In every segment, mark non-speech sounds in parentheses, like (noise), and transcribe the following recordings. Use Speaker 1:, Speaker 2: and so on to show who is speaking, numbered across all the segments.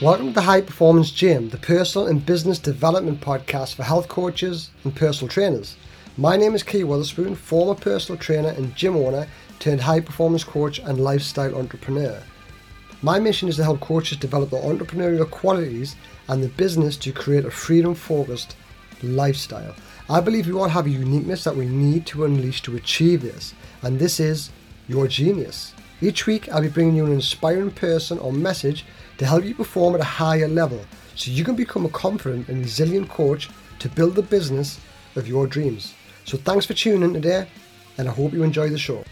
Speaker 1: Welcome to the High Performance Gym, the personal and business development podcast for health coaches and personal trainers. My name is Keir Witherspoon, former personal trainer and gym owner turned high performance coach and lifestyle entrepreneur. My mission is to help coaches develop their entrepreneurial qualities and the business to create a freedom focused lifestyle. I believe we all have a uniqueness that we need to unleash to achieve this, and this is your genius. Each week, I'll be bringing you an inspiring person or message to help you perform at a higher level so you can become a confident and resilient coach to build the business of your dreams. So, thanks for tuning in today, and I hope you enjoy the show.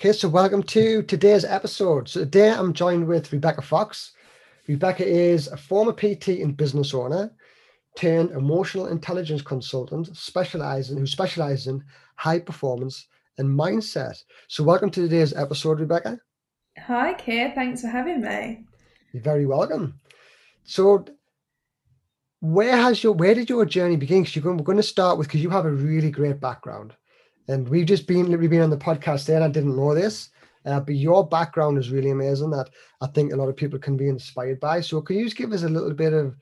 Speaker 1: Okay, so welcome to today's episode. So, today I'm joined with Rebecca Fox. Rebecca is a former PT and business owner turned emotional intelligence consultant specializing who specializes in high performance and mindset. So welcome to today's episode, Rebecca.
Speaker 2: Hi, Keir. Thanks for having me.
Speaker 1: You're very welcome. So, where has your where did your journey begin? Because you're going, we're going to start with because you have a really great background, and we've just been we've been on the podcast there, and I didn't know this. Uh, but your background is really amazing that I think a lot of people can be inspired by. So, can you just give us a little bit of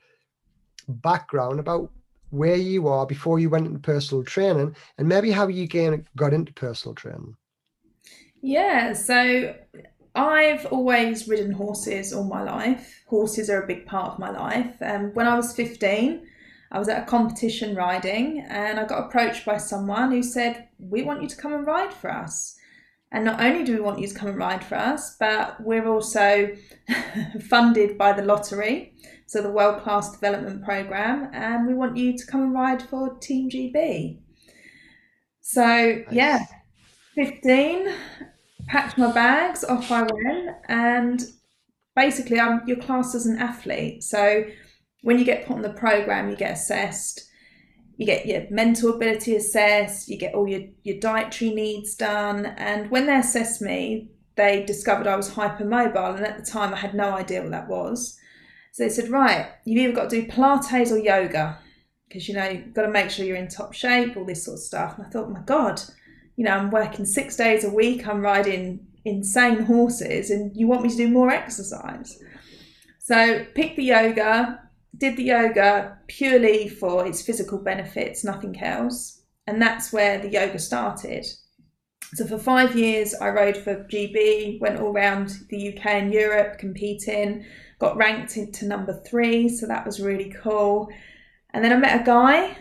Speaker 1: background about where you are before you went into personal training and maybe how you got into personal training?
Speaker 2: Yeah, so I've always ridden horses all my life. Horses are a big part of my life. Um, when I was 15, I was at a competition riding and I got approached by someone who said, We want you to come and ride for us. And not only do we want you to come and ride for us, but we're also (laughs) funded by the lottery, so the World Class Development Programme, and we want you to come and ride for Team GB. So, nice. yeah, 15, packed my bags, off I went, and basically, I'm your class as an athlete. So when you get put on the program, you get assessed. You get your mental ability assessed. You get all your your dietary needs done. And when they assessed me, they discovered I was hypermobile, and at the time, I had no idea what that was. So they said, right, you've either got to do Pilates or yoga because you know you've got to make sure you're in top shape, all this sort of stuff. And I thought, my God, you know, I'm working six days a week, I'm riding insane horses, and you want me to do more exercise. So, pick the yoga, did the yoga purely for its physical benefits, nothing else. And that's where the yoga started. So, for five years, I rode for GB, went all around the UK and Europe competing, got ranked into number three. So, that was really cool. And then I met a guy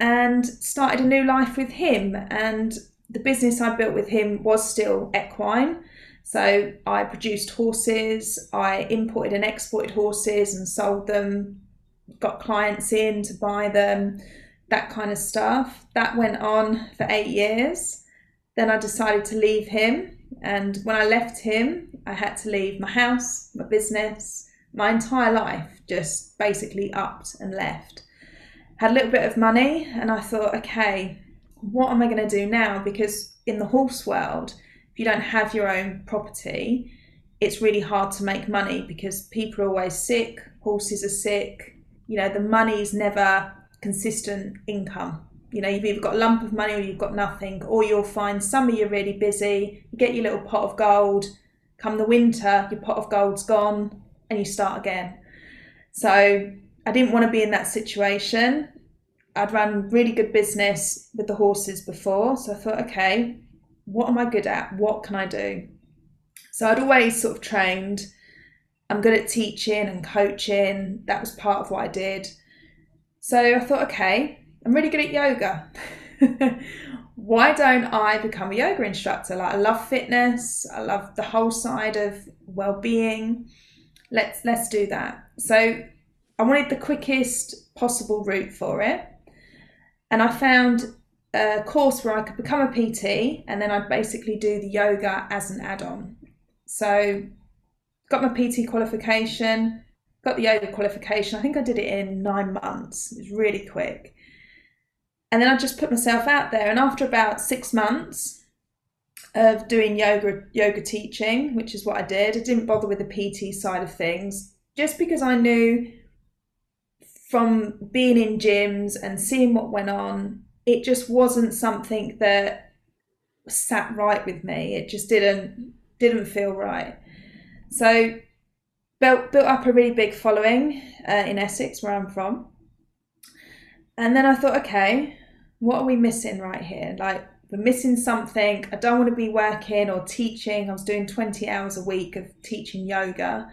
Speaker 2: and started a new life with him. And the business I built with him was still equine. So I produced horses, I imported and exported horses and sold them, got clients in to buy them, that kind of stuff. That went on for eight years. Then I decided to leave him. And when I left him, I had to leave my house, my business, my entire life just basically upped and left. Had a little bit of money, and I thought, okay, what am I going to do now? Because in the horse world, if you don't have your own property, it's really hard to make money because people are always sick, horses are sick. You know, the money's never consistent income. You know, you've either got a lump of money or you've got nothing, or you'll find summer you're really busy, you get your little pot of gold, come the winter, your pot of gold's gone, and you start again. So I didn't want to be in that situation. I'd run really good business with the horses before. So I thought, okay, what am I good at? What can I do? So I'd always sort of trained. I'm good at teaching and coaching. That was part of what I did. So I thought, okay, I'm really good at yoga. (laughs) Why don't I become a yoga instructor? Like I love fitness. I love the whole side of well-being. Let's let's do that. So I wanted the quickest possible route for it and I found a course where I could become a PT and then I'd basically do the yoga as an add on. So, got my PT qualification, got the yoga qualification. I think I did it in nine months, it was really quick. And then I just put myself out there. And after about six months of doing yoga, yoga teaching, which is what I did, I didn't bother with the PT side of things just because I knew from being in gyms and seeing what went on, it just wasn't something that sat right with me. It just didn't didn't feel right. So built built up a really big following uh, in Essex, where I'm from. And then I thought, okay, what are we missing right here? Like we're missing something. I don't want to be working or teaching. I was doing 20 hours a week of teaching yoga,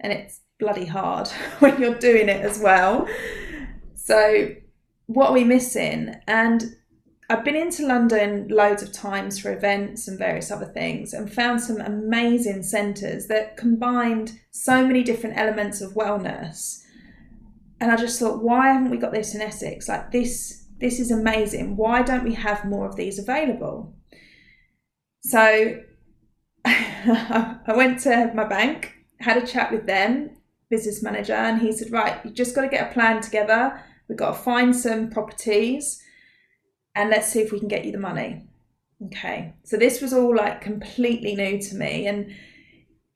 Speaker 2: and it's bloody hard (laughs) when you're doing it as well. So, what are we missing? And I've been into London loads of times for events and various other things and found some amazing centres that combined so many different elements of wellness. And I just thought, why haven't we got this in Essex? Like this this is amazing. Why don't we have more of these available? So (laughs) I went to my bank, had a chat with them, business manager, and he said, Right, you just got to get a plan together. We've got to find some properties and let's see if we can get you the money. Okay. So this was all like completely new to me. And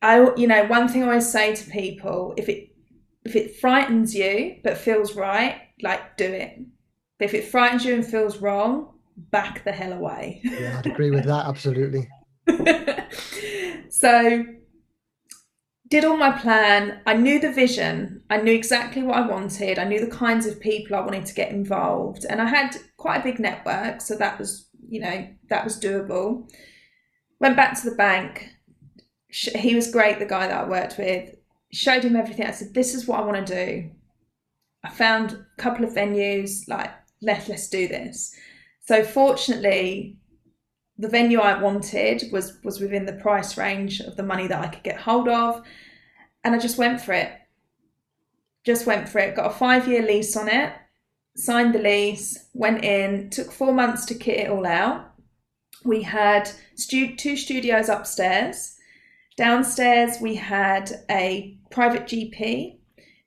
Speaker 2: I, you know, one thing I always say to people, if it if it frightens you but feels right, like do it. But if it frightens you and feels wrong, back the hell away.
Speaker 1: yeah, I'd agree with that absolutely. (laughs)
Speaker 2: so did all my plan. I knew the vision. I knew exactly what I wanted. I knew the kinds of people I wanted to get involved. And I had quite a big network, so that was, you know, that was doable. Went back to the bank. He was great, the guy that I worked with. Showed him everything. I said, This is what I want to do. I found a couple of venues, like let let's do this. So fortunately, the venue I wanted was was within the price range of the money that I could get hold of, and I just went for it. Just went for it. Got a five year lease on it. Signed the lease. Went in. Took four months to kit it all out. We had stu- two studios upstairs. Downstairs we had a private GP.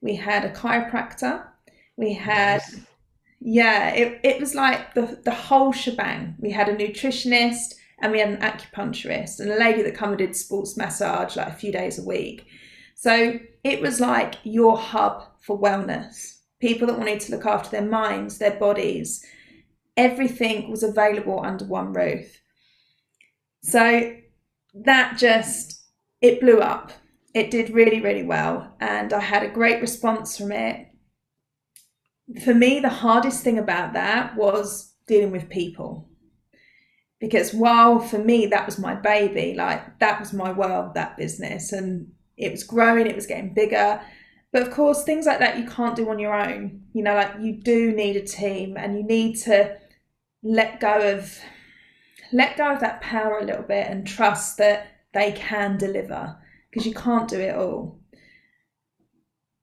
Speaker 2: We had a chiropractor. We had nice yeah, it, it was like the, the whole shebang. We had a nutritionist and we had an acupuncturist and a lady that come and did sports massage like a few days a week. So it was like your hub for wellness. People that wanted to look after their minds, their bodies, everything was available under one roof. So that just it blew up. It did really, really well. And I had a great response from it for me, the hardest thing about that was dealing with people. Because while for me that was my baby, like that was my world, that business, and it was growing, it was getting bigger. But of course, things like that you can't do on your own. You know, like you do need a team and you need to let go of let go of that power a little bit and trust that they can deliver because you can't do it all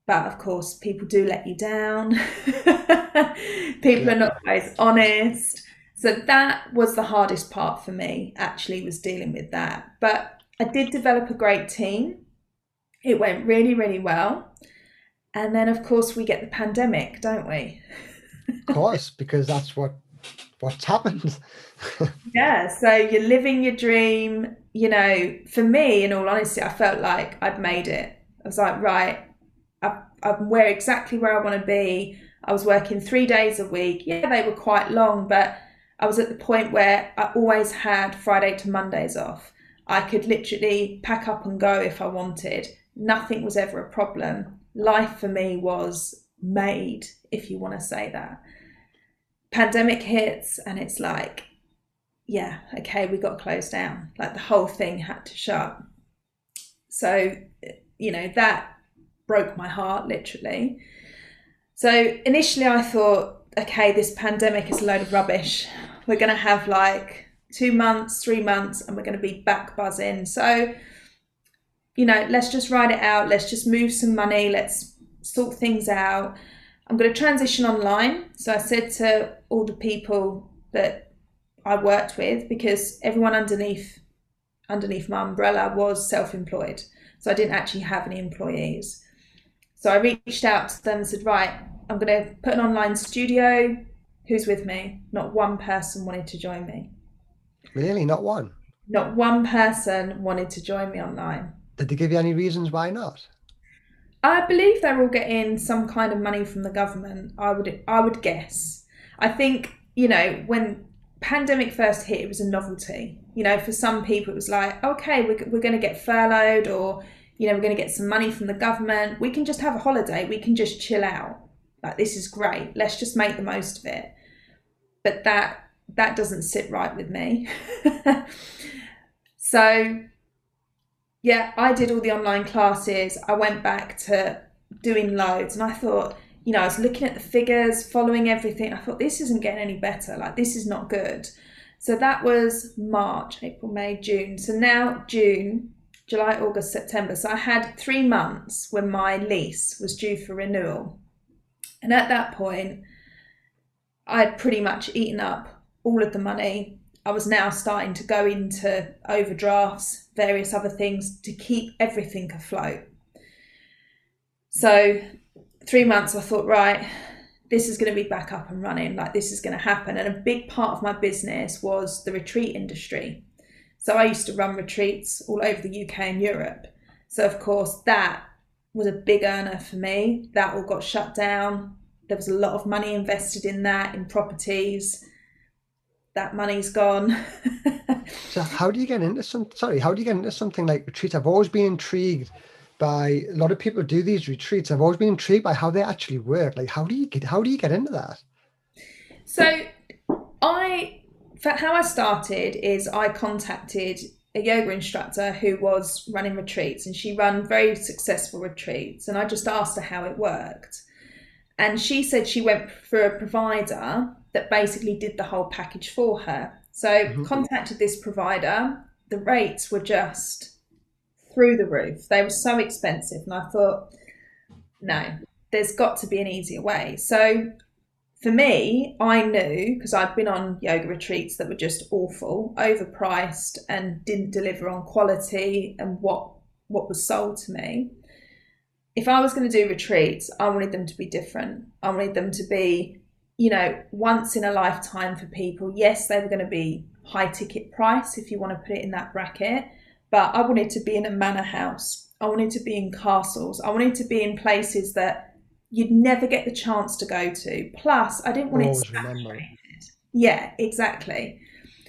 Speaker 2: but of course people do let you down. (laughs) People are not always honest. So that was the hardest part for me actually was dealing with that. But i did develop a great team. It went really really well. And then of course we get the pandemic don't we?
Speaker 1: Of course because that's what what's happened. (laughs)
Speaker 2: Yeah so you're living your dream. You know for me in all honesty i felt like i'd made it. I was like right I'm where exactly where I want to be. I was working three days a week. Yeah, they were quite long, but I was at the point where I always had Friday to Mondays off. I could literally pack up and go if I wanted. Nothing was ever a problem. Life for me was made, if you want to say that. Pandemic hits, and it's like, yeah, okay, we got closed down. Like the whole thing had to shut. So, you know, that broke my heart, literally. So initially, I thought, okay, this pandemic is a load of rubbish. We're going to have like two months, three months, and we're going to be back buzzing. So, you know, let's just ride it out. Let's just move some money. Let's sort things out. I'm going to transition online. So I said to all the people that I worked with, because everyone underneath underneath my umbrella was self-employed. So I didn't actually have any employees. So I reached out to them and said, right, I'm going to put an online studio. Who's with me? Not one person wanted to join me.
Speaker 1: Really? Not one?
Speaker 2: Not one person wanted to join me online.
Speaker 1: Did they give you any reasons why not?
Speaker 2: I believe they're all getting some kind of money from the government. I would I would guess. I think, you know, when pandemic first hit, it was a novelty. You know, for some people, it was like, okay, we're, we're going to get furloughed, or you know, we're going to get some money from the government. We can just have a holiday. We can just chill out. Like this is great. Let's just make the most of it. But that that doesn't sit right with me. (laughs) so yeah, I did all the online classes. I went back to doing loads and I thought, you know, I was looking at the figures, following everything. I thought this isn't getting any better. Like this is not good. So that was March, April, May, June. So now June, July, August, September. So I had three months when my lease was due for renewal. And at that point, I'd pretty much eaten up all of the money. I was now starting to go into overdrafts, various other things to keep everything afloat. So, three months, I thought, right, this is going to be back up and running, like this is going to happen. And a big part of my business was the retreat industry. So I used to run retreats all over the UK and Europe. So, of course, that was a big earner for me. That all got shut down. There was a lot of money invested in that, in properties. That money's gone. (laughs)
Speaker 1: so, how do you get into some? Sorry, how do you get into something like retreats? I've always been intrigued by a lot of people do these retreats. I've always been intrigued by how they actually work. Like, how do you get how do you get into that?
Speaker 2: So, I how I started is I contacted a yoga instructor who was running retreats, and she ran very successful retreats. And I just asked her how it worked, and she said she went for a provider that basically did the whole package for her. So mm-hmm. contacted this provider. The rates were just through the roof. They were so expensive. And I thought, no, there's got to be an easier way. So for me, I knew because I'd been on yoga retreats that were just awful, overpriced, and didn't deliver on quality and what what was sold to me. If I was going to do retreats, I wanted them to be different. I wanted them to be, you know, once in a lifetime for people. Yes, they were going to be high ticket price if you want to put it in that bracket, but I wanted to be in a manor house. I wanted to be in castles. I wanted to be in places that you'd never get the chance to go to. Plus, I didn't want Always it saturated. Yeah, exactly.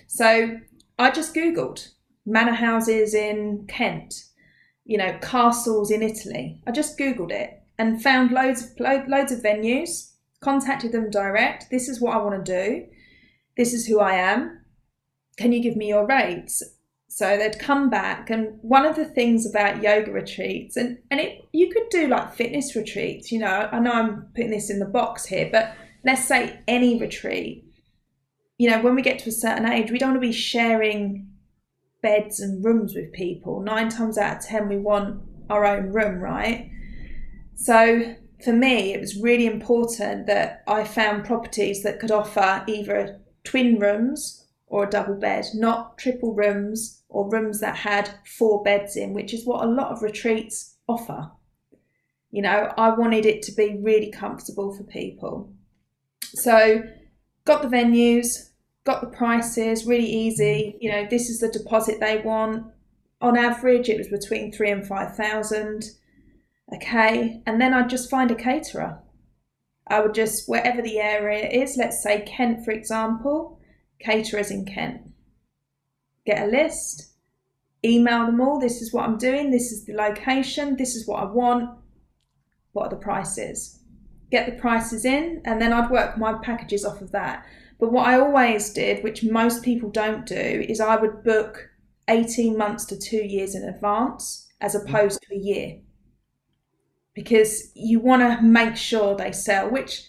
Speaker 2: So I just Googled manor houses in Kent, you know, castles in Italy. I just Googled it and found loads of loads of venues. Contacted them direct. This is what I want to do. This is who I am. Can you give me your rates? So they'd come back, and one of the things about yoga retreats, and and it you could do like fitness retreats. You know, I know I'm putting this in the box here, but let's say any retreat. You know, when we get to a certain age, we don't want to be sharing beds and rooms with people. Nine times out of ten, we want our own room, right? So for me, it was really important that I found properties that could offer either twin rooms or a double bed, not triple rooms or rooms that had four beds in, which is what a lot of retreats offer. You know, I wanted it to be really comfortable for people. So, got the venues, got the prices, really easy. You know, this is the deposit they want. On average, it was between three and five thousand. Okay, and then I'd just find a caterer. I would just, wherever the area is, let's say Kent, for example, caterers in Kent. Get a list, email them all. This is what I'm doing. This is the location. This is what I want. What are the prices? Get the prices in, and then I'd work my packages off of that. But what I always did, which most people don't do, is I would book 18 months to two years in advance as mm. opposed to a year. Because you want to make sure they sell, which,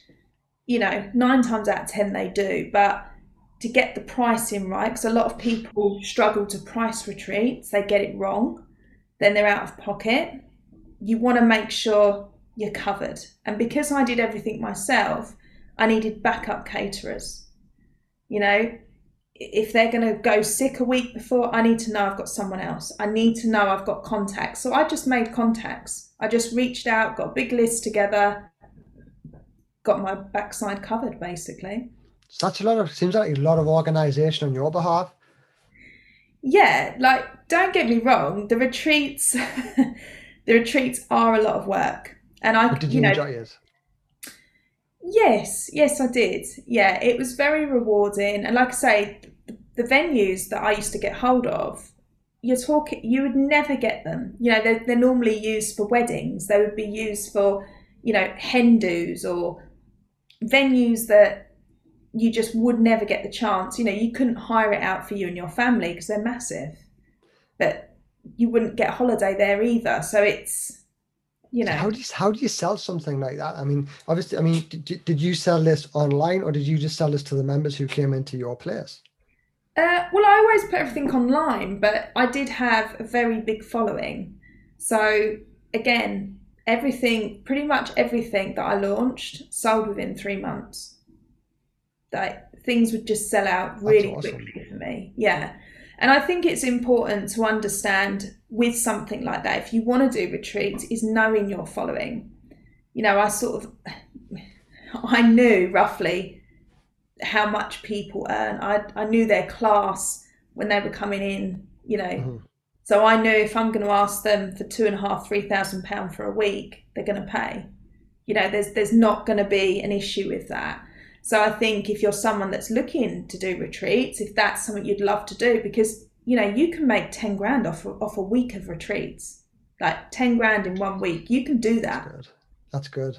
Speaker 2: you know, nine times out of 10 they do. But to get the pricing right because a lot of people struggle to price retreats they get it wrong then they're out of pocket. You want to make sure you're covered. And because i did everything myself i needed backup caterers. You know if they're going to go sick a week before i need to know i've got someone else. I need to know i've got contacts. So i just made contacts. I just reached out got a big list together got my backside covered basically
Speaker 1: that's a lot of seems like a lot of organization on your behalf.
Speaker 2: Yeah, like don't get me wrong, the retreats (laughs) the retreats are a lot of work. And I
Speaker 1: but did you, you know, enjoy it?
Speaker 2: Yes, yes I did. Yeah, it was very rewarding. And like I say, the venues that I used to get hold of, you're talking, you would never get them. You know, they're, they're normally used for weddings. They would be used for, you know, hen or venues that you just would never get the chance. You know, you couldn't hire it out for you and your family because they're massive. But you wouldn't get a holiday there either. So it's, you know.
Speaker 1: How do you, how do you sell something like that? I mean, obviously, I mean, did, did you sell this online or did you just sell this to the members who came into your place?
Speaker 2: Uh, well, I always put everything online, but I did have a very big following. So again, everything, pretty much everything that I launched, sold within three months. Like things would just sell out really awesome. quickly for me. Yeah. And I think it's important to understand with something like that, if you want to do retreats, is knowing your following. You know, I sort of, (laughs) I knew roughly how much people earn. I, I knew their class when they were coming in, you know. Mm-hmm. So I knew if I'm going to ask them for two and a half, three thousand pound for a week, they're going to pay. You know, there's there's not going to be an issue with that. So I think if you're someone that's looking to do retreats, if that's something you'd love to do, because you know you can make ten grand off off a week of retreats, like ten grand in one week, you can do that.
Speaker 1: That's good. That's good.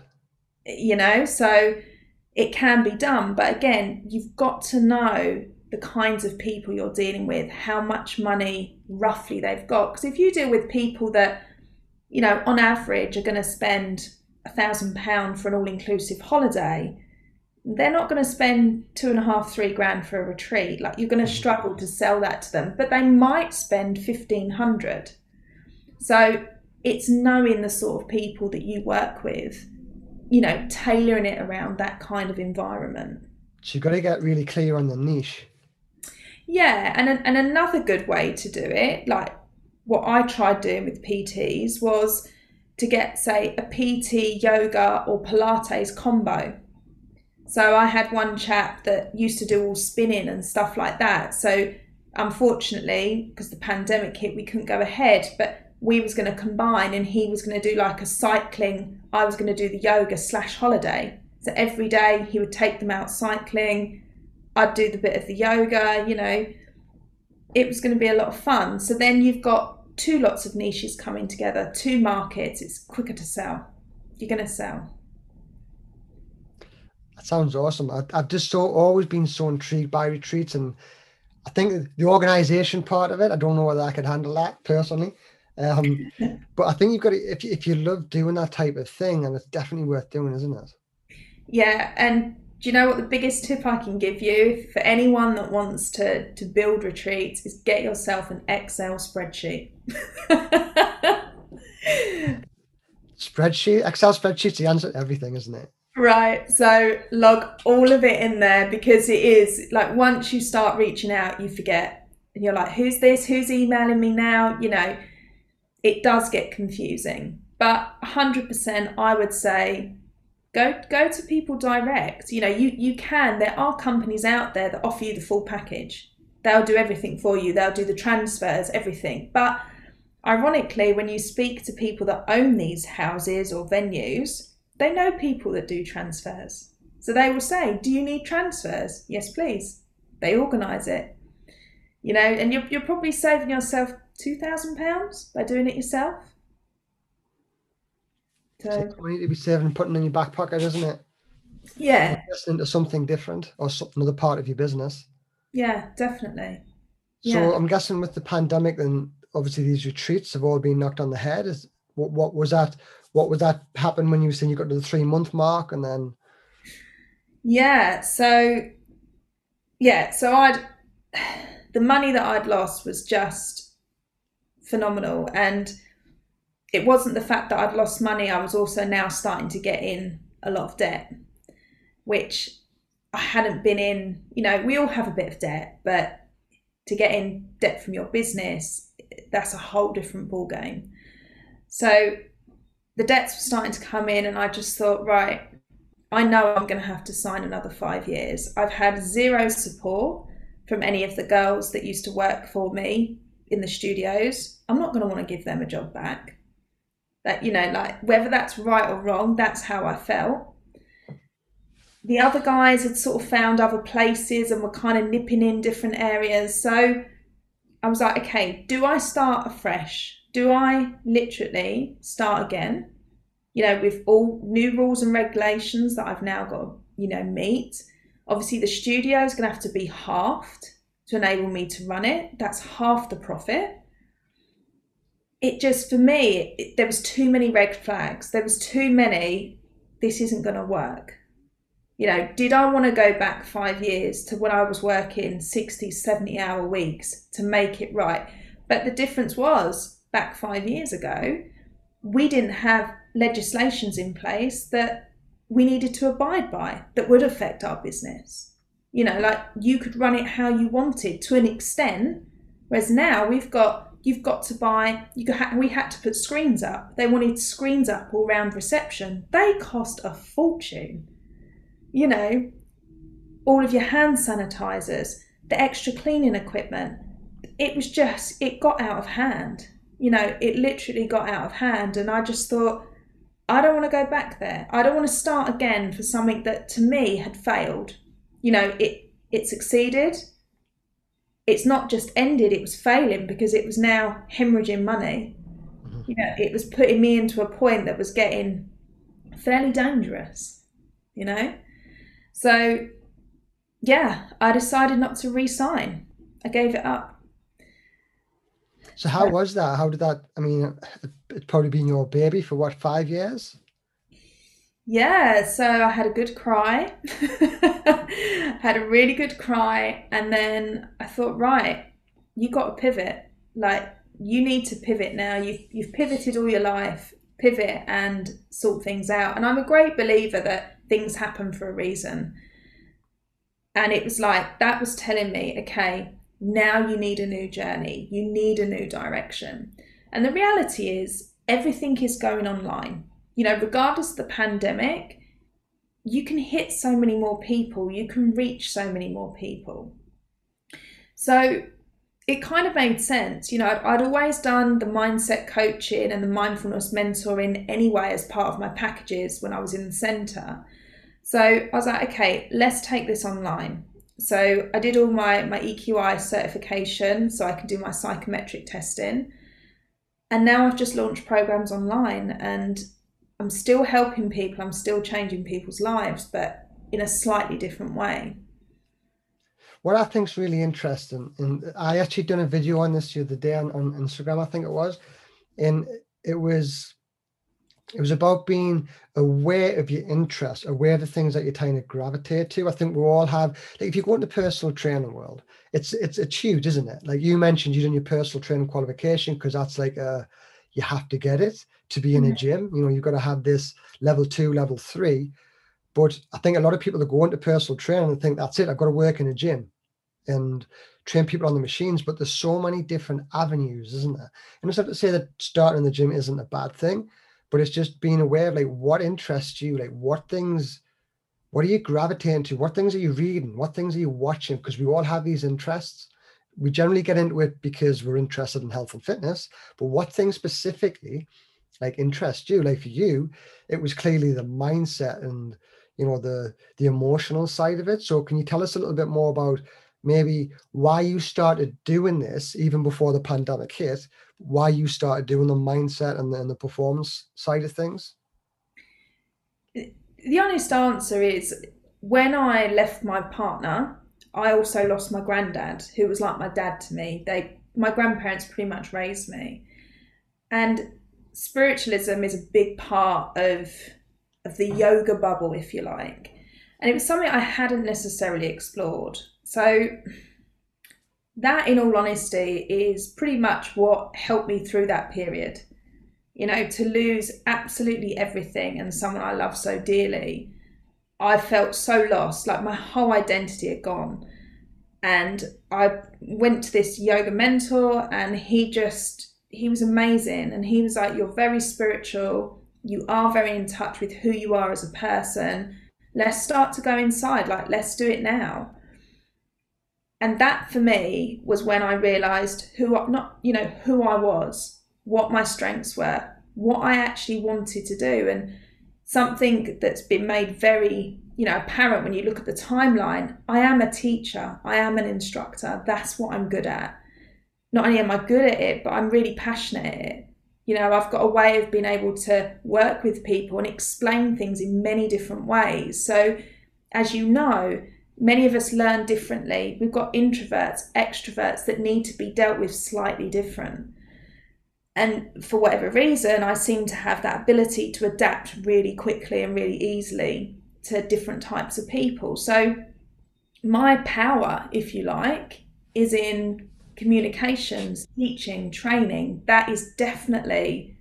Speaker 2: You know, so it can be done. But again, you've got to know the kinds of people you're dealing with, how much money roughly they've got. Because if you deal with people that, you know, on average are going to spend a thousand pound for an all inclusive holiday, they're not going to spend two and a half, three grand for a retreat. Like you're going to mm-hmm. struggle to sell that to them, but they might spend fifteen hundred. So it's knowing the sort of people that you work with you know, tailoring it around that kind of environment.
Speaker 1: So you've got to get really clear on the niche.
Speaker 2: Yeah, and and another good way to do it, like what I tried doing with PTs, was to get say a PT yoga or Pilates combo. So I had one chap that used to do all spinning and stuff like that. So unfortunately, because the pandemic hit, we couldn't go ahead. But we was going to combine and he was going to do like a cycling i was going to do the yoga slash holiday. So every day he would take them out cycling. I'd do the bit of the yoga you know. It was going to be a lot of fun. So then you've got two lots of niches coming together two markets. It's quicker to sell. You're going to sell
Speaker 1: that sounds awesome I, have just so always been so intrigued by retreats and i think the organization part of it i don't know whether i could handle that personally um, (laughs) but I think you've got to, if you, if you love doing that type of thing, and it's definitely worth doing, isn't it?
Speaker 2: Yeah, and do you know what the biggest tip I can give you for anyone that wants to to build retreats is get yourself an Excel spreadsheet. (laughs)
Speaker 1: spreadsheet, Excel spreadsheet's the answer to everything, isn't it?
Speaker 2: Right. So log all of it in there because it is like once you start reaching out, you forget. And you're like, who's this? Who's emailing me now? You know, it does get confusing. But 100% I would say go go to people direct. You know, you you can there are companies out there that offer you the full package. They'll do everything for you. They'll do the transfers, everything. But ironically, when you speak to people that own these houses or venues, they know people that do transfers. So they will say, Do you need transfers? Yes, please. They organise it. You know, and you're, you're probably saving yourself £2,000 by doing it yourself.
Speaker 1: So, need to be saving putting in your back pocket, isn't it?
Speaker 2: Yeah.
Speaker 1: Into something different or some, another part of your business.
Speaker 2: Yeah, definitely.
Speaker 1: So yeah. I'm guessing with the pandemic, then obviously these retreats have all been knocked on the head. Is what, what was that? What was that happen when you were saying you got to the three month mark and then?
Speaker 2: Yeah. So, yeah. So I'd the money that I'd lost was just phenomenal. And it wasn't the fact that I'd lost money, I was also now starting to get in a lot of debt, which I hadn't been in. You know, we all have a bit of debt, but to get in debt from your business, that's a whole different ball game. So the debts were starting to come in, and I just thought, right, I know I'm going to have to sign another five years. I've had zero support from any of the girls that used to work for me in the studios, I'm not going to want to give them a job back. That, you know, like whether that's right or wrong, that's how I felt. The other guys had sort of found other places and were kind of nipping in different areas. So I was like, okay, do I start afresh? Do I literally start again? You know, with all new rules and regulations that I've now got you know, meet. Obviously, the studio is going to have to be halved to enable me to run it. That's half the profit. It just, for me, it, there was too many red flags. There was too many, this isn't going to work. You know, did I want to go back five years to when I was working 60, 70 hour weeks to make it right? But the difference was back five years ago, we didn't have legislations in place that we needed to abide by that would affect our business. You know, like you could run it how you wanted to an extent, whereas now we've got you've got to buy. You ha- we had to put screens up. They wanted screens up all around reception. They cost a fortune you know, all of your hand sanitizers, the extra cleaning equipment. It was just, it got out of hand. You know, it literally got out of hand. And I just thought, I don't want to go back there. I don't want to start again for something that to me had failed. You know, it it succeeded. It's not just ended, it was failing because it was now hemorrhaging money. Mm-hmm. You know, it was putting me into a point that was getting fairly dangerous, you know? So, yeah, I decided not to re-sign. I gave it up.
Speaker 1: So how was that? How did that? I mean, it's probably been your baby for what five years?
Speaker 2: Yeah, so I had a good cry, (laughs) had a really good cry, and then I thought, right, you got to pivot. Like you need to pivot now. You've you've pivoted all your life. Pivot and sort things out. And I'm a great believer that things happen for a reason. And it was like, that was telling me, okay, now you need a new journey, you need a new direction. And the reality is, everything is going online. You know, regardless of the pandemic, you can hit so many more people, you can reach so many more people. So it kind of made sense. You know, I'd, I'd, always done the mindset coaching and the mindfulness mentoring anyway as part of my packages when I was in the centre. So I was like, okay, let's take this online. So I did all my, my EQI certification so I could do my psychometric testing. And now I've just launched programs online and I'm still helping people, I'm still changing people's lives, but in a slightly different way.
Speaker 1: What I think is really interesting, and I actually done a video on this the other day on, on Instagram, I think it was, and it was it was about being aware of your interests, aware of the things that you're trying to gravitate to. I think we all have, like, if you go into personal training world, it's it's it's huge, isn't it? Like you mentioned, you done your personal training qualification because that's like a you have to get it to be in a mm-hmm. gym. You know, you've got to have this level two, level three. But I think a lot of people that go into personal training and think that's it. I've got to work in a gym and train people on the machines. But there's so many different avenues, isn't there? And it's not to say that starting in the gym isn't a bad thing but it's just being aware of like what interests you, like what things, what are you gravitating to? What things are you reading? What things are you watching? Because we all have these interests. We generally get into it because we're interested in health and fitness, but what things specifically like interest you? Like for you, it was clearly the mindset and you know the the emotional side of it. So can you tell us a little bit more about maybe why you started doing this even before the pandemic hit why you started doing the mindset and the, and the performance side of things?
Speaker 2: The honest answer is when I left my partner, I also lost my granddad, who was like my dad to me. They, my grandparents, pretty much raised me, and spiritualism is a big part of of the yoga bubble, if you like, and it was something I hadn't necessarily explored. So that, in all honesty, is pretty much what helped me through that period. You know, to lose absolutely everything and someone I love so dearly, I felt so lost, like my whole identity had gone. And I went to this yoga mentor, and he just, he was amazing. And he was like, You're very spiritual, you are very in touch with who you are as a person. Let's start to go inside, like, let's do it now and that for me was when I realized who not you know who I was, what my strengths were, what I actually wanted to do, and something that's been made very you know apparent when you look at the timeline. I am a teacher, I am an instructor. That's what I'm good at. not only am I good at it, but I'm really passionate at it. You know, I've got a way of being able to work with people and explain things in many different ways. So, as you know, many of us learn differently. We've got introverts, extroverts that need to be dealt with slightly different. And for whatever reason, I seem to have that ability to adapt really quickly and really easily to different types of people. So, my power, if you like, is in communications, teaching, training. That is definitely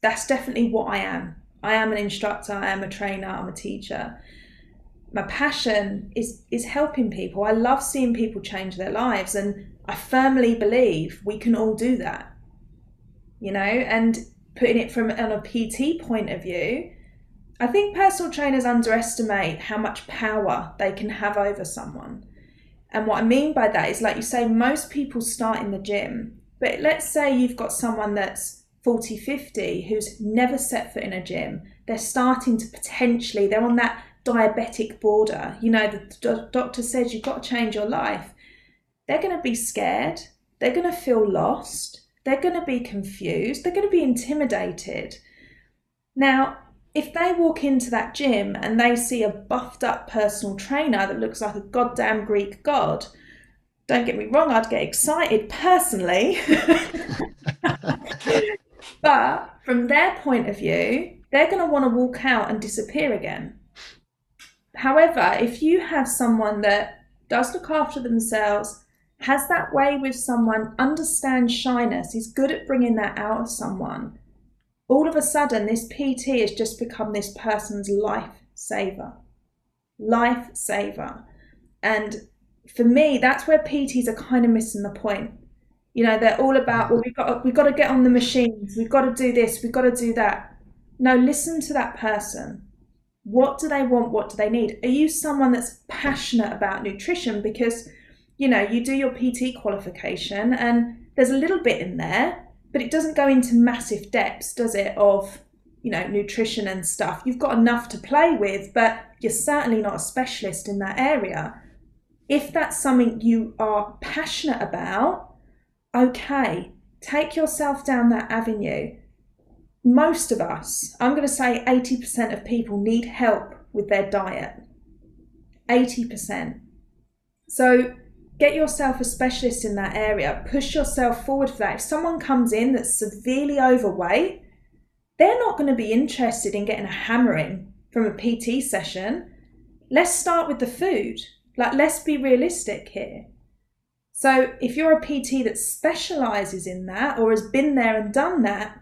Speaker 2: that's definitely what I am. I am an instructor, I am a trainer, I'm a teacher. My passion is is helping people. I love seeing people change their lives and I firmly believe we can all do that. You know, and putting it from on a PT point of view, I think personal trainers underestimate how much power they can have over someone. And what I mean by that is, like you say, most people start in the gym, but let's say you've got someone that's 40, 50 who's never set foot in a gym. They're starting to potentially, they're on that diabetic border. You know, the do- doctor says you've got to change your life. They're going to be scared. They're going to feel lost. They're going to be confused. They're going to be intimidated. Now, if they walk into that gym and they see a buffed up personal trainer that looks like a goddamn Greek god, don't get me wrong, I'd get excited personally. (laughs) but from their point of view, they're going to want to walk out and disappear again. However, if you have someone that does look after themselves, has that way with someone, understands shyness, is good at bringing that out of someone, all of a sudden, this PT has just become this person's life saver. Life saver. And for me, that's where PTs are kind of missing the point. You know, they're all about, well, we've got, we've got to get on the machines, we've got to do this, we've got to do that. No, listen to that person. What do they want? What do they need? Are you someone that's passionate about nutrition? Because, you know, you do your PT qualification and there's a little bit in there but it doesn't go into massive depths, does it? Of you know nutrition and stuff. You've got enough to play with, but you're certainly not a specialist in that area. If that's something you are passionate about, okay, take yourself down that avenue. Most of us, I'm going to say 80% of people need help with their diet. 80%. So get yourself a specialist in that area, push yourself forward for that. If someone comes in that's severely overweight, they're not going to be interested in getting a hammering from a PT session. Let's start with the food. Like, let's be realistic here. So, if you're a PT that specializes in that or has been there and done that,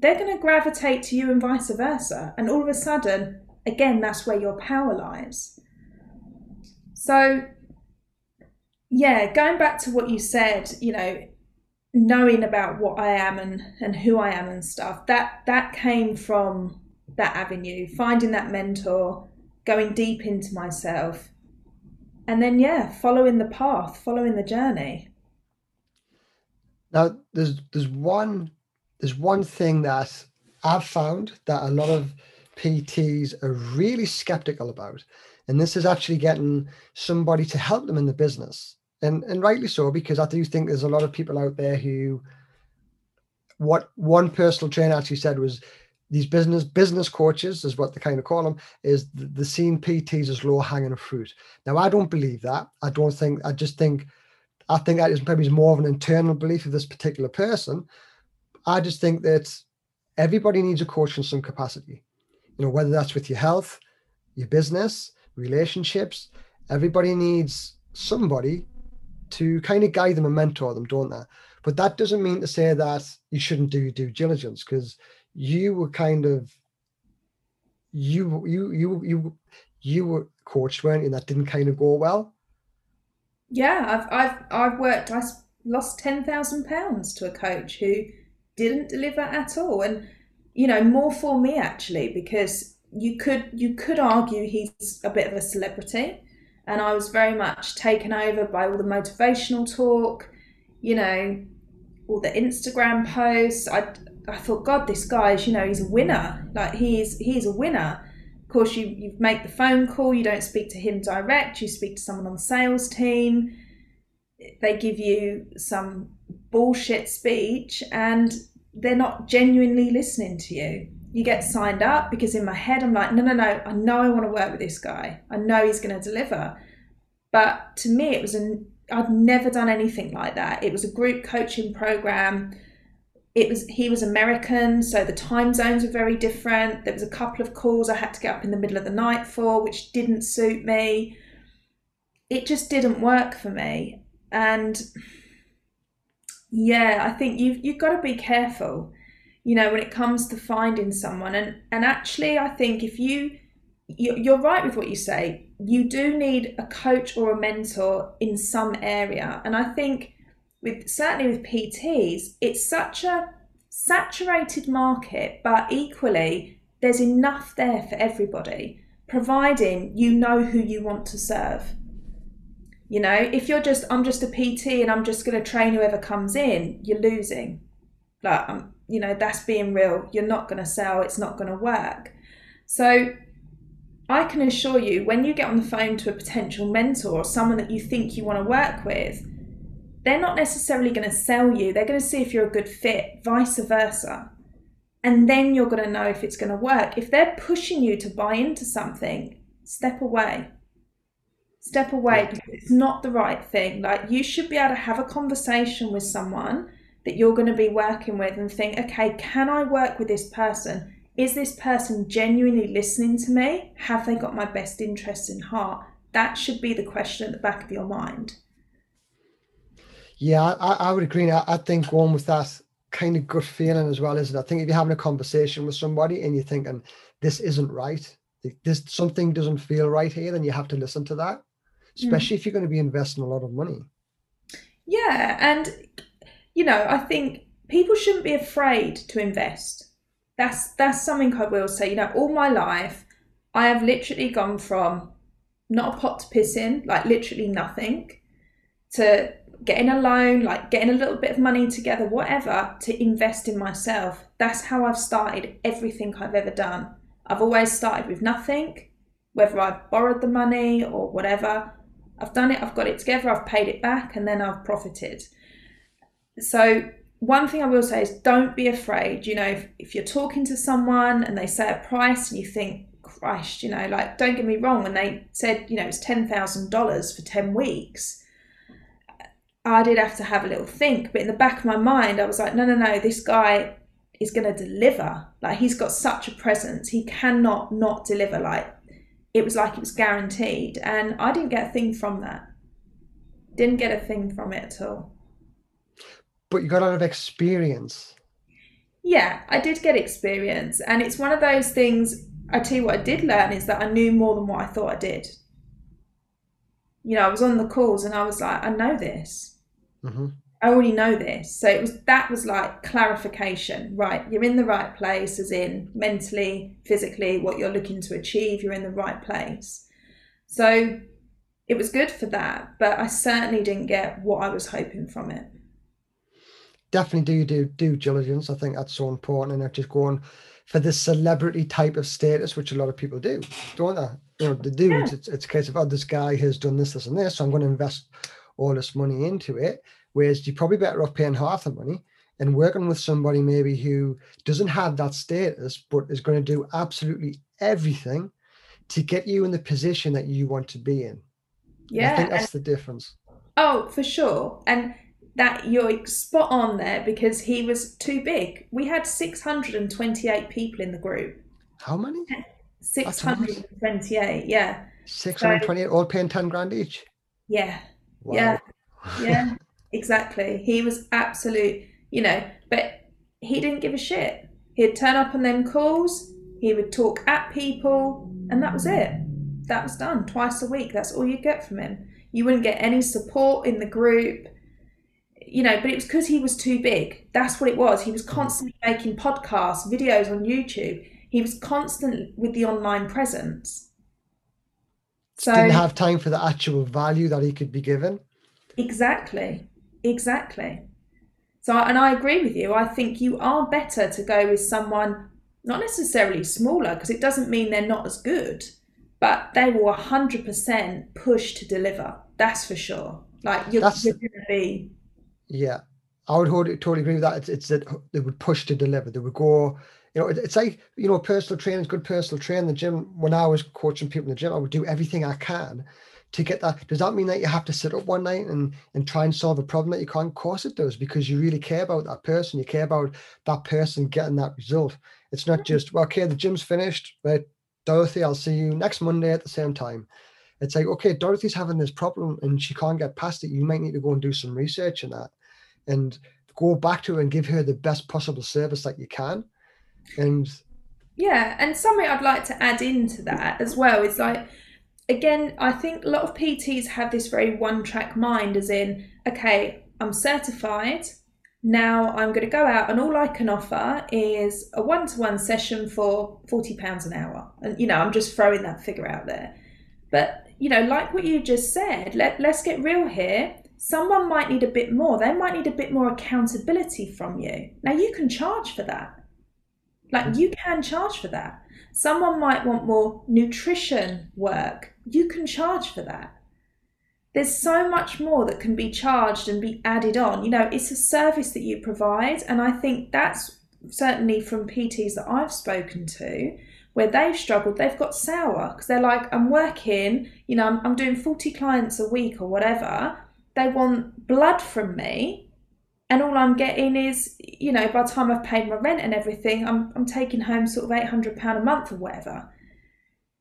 Speaker 2: they're going to gravitate to you and vice versa. And all of a sudden, again, that's where your power lies. So, yeah, going back to what you said, you know, knowing about what I am and, and who I am and stuff, that that came from that avenue, finding that mentor, going deep into myself. And then yeah, following the path, following the journey.
Speaker 1: Now there's there's one there's one thing that I've found that a lot of PTs are really skeptical about. And this is actually getting somebody to help them in the business and and rightly so because I do think there's a lot of people out there who what one personal trainer actually said was these business business coaches is what they kind of call them is the, the seeing PTs as low hanging fruit. Now I don't believe that. I don't think. I just think. I think that is probably more of an internal belief of this particular person. I just think that everybody needs a coach in some capacity. You know, whether that's with your health, your business, relationships. Everybody needs somebody to kind of guide them and mentor them, don't they? But that doesn't mean to say that you shouldn't do due diligence because you were kind of you you you you you were coached, weren't you? And that didn't kind of go well.
Speaker 2: Yeah, I've I've I've worked. I lost ten thousand pounds to a coach who didn't deliver at all, and you know more for me actually because you could you could argue he's a bit of a celebrity and I was very much taken over by all the motivational talk, you know, all the Instagram posts. I I thought, God, this guy is, you know, he's a winner. Like he's he's a winner. Of course, you you make the phone call. You don't speak to him direct. You speak to someone on the sales team. They give you some bullshit speech and they're not genuinely listening to you. You get signed up because in my head I'm like, no, no, no, I know I want to work with this guy. I know he's going to deliver. But to me, it was an I'd never done anything like that. It was a group coaching program. It was he was American, so the time zones were very different. There was a couple of calls I had to get up in the middle of the night for, which didn't suit me. It just didn't work for me. And yeah, I think you've you've got to be careful, you know, when it comes to finding someone. And and actually, I think if you you're right with what you say. You do need a coach or a mentor in some area, and I think with certainly with PTs, it's such a saturated market, but equally there's enough there for everybody, providing you know who you want to serve. You know, if you're just I'm just a PT and I'm just going to train whoever comes in, you're losing. Like, um, you know, that's being real. You're not going to sell. It's not going to work. So I can assure you, when you get on the phone to a potential mentor or someone that you think you want to work with, they're not necessarily going to sell you. They're going to see if you're a good fit, vice versa. And then you're going to know if it's going to work. If they're pushing you to buy into something, step away. Step away because it's not the right thing. Like you should be able to have a conversation with someone that you're going to be working with and think, okay, can I work with this person? is this person genuinely listening to me? Have they got my best interests in heart? That should be the question at the back of your mind.
Speaker 1: Yeah, I, I would agree. I, I think going with that kind of gut feeling as well, isn't it? I think if you're having a conversation with somebody and you're thinking, this isn't right, this something doesn't feel right here, then you have to listen to that. Especially mm. if you're going to be investing a lot of money.
Speaker 2: Yeah. And, you know, I think people shouldn't be afraid to invest that's that's something I will say. You know, all my life, I have literally gone from not a pot to piss in, like literally nothing, to getting a loan, like getting a little bit of money together, whatever, to invest in myself. That's how I've started everything I've ever done. I've always started with nothing, whether I've borrowed the money or whatever. I've done it, I've got it together, I've paid it back, and then I've profited. So one thing I will say is don't be afraid. You know, if, if you're talking to someone and they say a price and you think, Christ, you know, like, don't get me wrong, when they said, you know, it's $10,000 for 10 weeks, I did have to have a little think. But in the back of my mind, I was like, no, no, no, this guy is going to deliver. Like, he's got such a presence. He cannot not deliver. Like, it was like it was guaranteed. And I didn't get a thing from that. Didn't get a thing from it at all
Speaker 1: but you got a lot of experience.
Speaker 2: Yeah, I did get experience. And it's one of those things, I tell you what, I did learn is that I knew more than what I thought I did. You know, I was on the calls and I was like, I know this. Mm-hmm. I already know this. So it was that was like clarification, right? You're in the right place, as in mentally, physically, what you're looking to achieve, you're in the right place. So it was good for that, but I certainly didn't get what I was hoping from it
Speaker 1: definitely do do due diligence. I think that's so important, and not just going for the celebrity type of status, which a lot of people do, don't they? You know, they do. Yeah. It's, it's a case of oh, this guy has done this, this, and this, so I'm going to invest all this money into it. Whereas you're probably better off paying half the money and working with somebody maybe who doesn't have that status, but is going to do absolutely everything to get you in the position that you want to be in.
Speaker 2: Yeah,
Speaker 1: I think that's the difference.
Speaker 2: Oh, for sure. And that you're spot on there because he was too big. We had 628 people in the group.
Speaker 1: How many?
Speaker 2: 628, yeah.
Speaker 1: 628, so, all paying 10 grand each?
Speaker 2: Yeah. Wow. Yeah. Yeah, (laughs) exactly. He was absolute, you know, but he didn't give a shit. He'd turn up on them calls, he would talk at people, and that was it. That was done twice a week. That's all you'd get from him. You wouldn't get any support in the group you know, but it was because he was too big. That's what it was. He was constantly making podcasts, videos on YouTube. He was constant with the online presence.
Speaker 1: So didn't have time for the actual value that he could be given.
Speaker 2: Exactly. Exactly. So and I agree with you. I think you are better to go with someone not necessarily smaller because it doesn't mean they're not as good, but they will 100% push to deliver. That's for sure. Like you're, you're going to be
Speaker 1: yeah. I would totally agree with that. It's, it's that they would push to deliver. They would go, you know, it's like, you know, personal training is good personal training. The gym, when I was coaching people in the gym, I would do everything I can to get that. Does that mean that you have to sit up one night and, and try and solve a problem that you can't? Of course it does, because you really care about that person. You care about that person getting that result. It's not hmm. just, well, okay, the gym's finished, right? Dorothy, I'll see you next Monday at the same time. It's like, okay, Dorothy's having this problem and she can't get past it. You might need to go and do some research in that and go back to her and give her the best possible service that you can. And
Speaker 2: yeah, and something I'd like to add into that as well is like, again, I think a lot of PTs have this very one track mind, as in, okay, I'm certified. Now I'm going to go out, and all I can offer is a one to one session for £40 an hour. And, you know, I'm just throwing that figure out there. But, you know, like what you just said, let, let's get real here someone might need a bit more. They might need a bit more accountability from you. Now, you can charge for that. Like, you can charge for that. Someone might want more nutrition work. You can charge for that. There's so much more that can be charged and be added on. You know, it's a service that you provide. And I think that's certainly from PTs that I've spoken to where they've struggled, they've got sour because they're like, I'm working, you know, I'm, I'm doing 40 clients a week or whatever they want blood from me and all I'm getting is, you know, by the time I've paid my rent and everything, I'm, I'm taking home sort of £800 a month or whatever.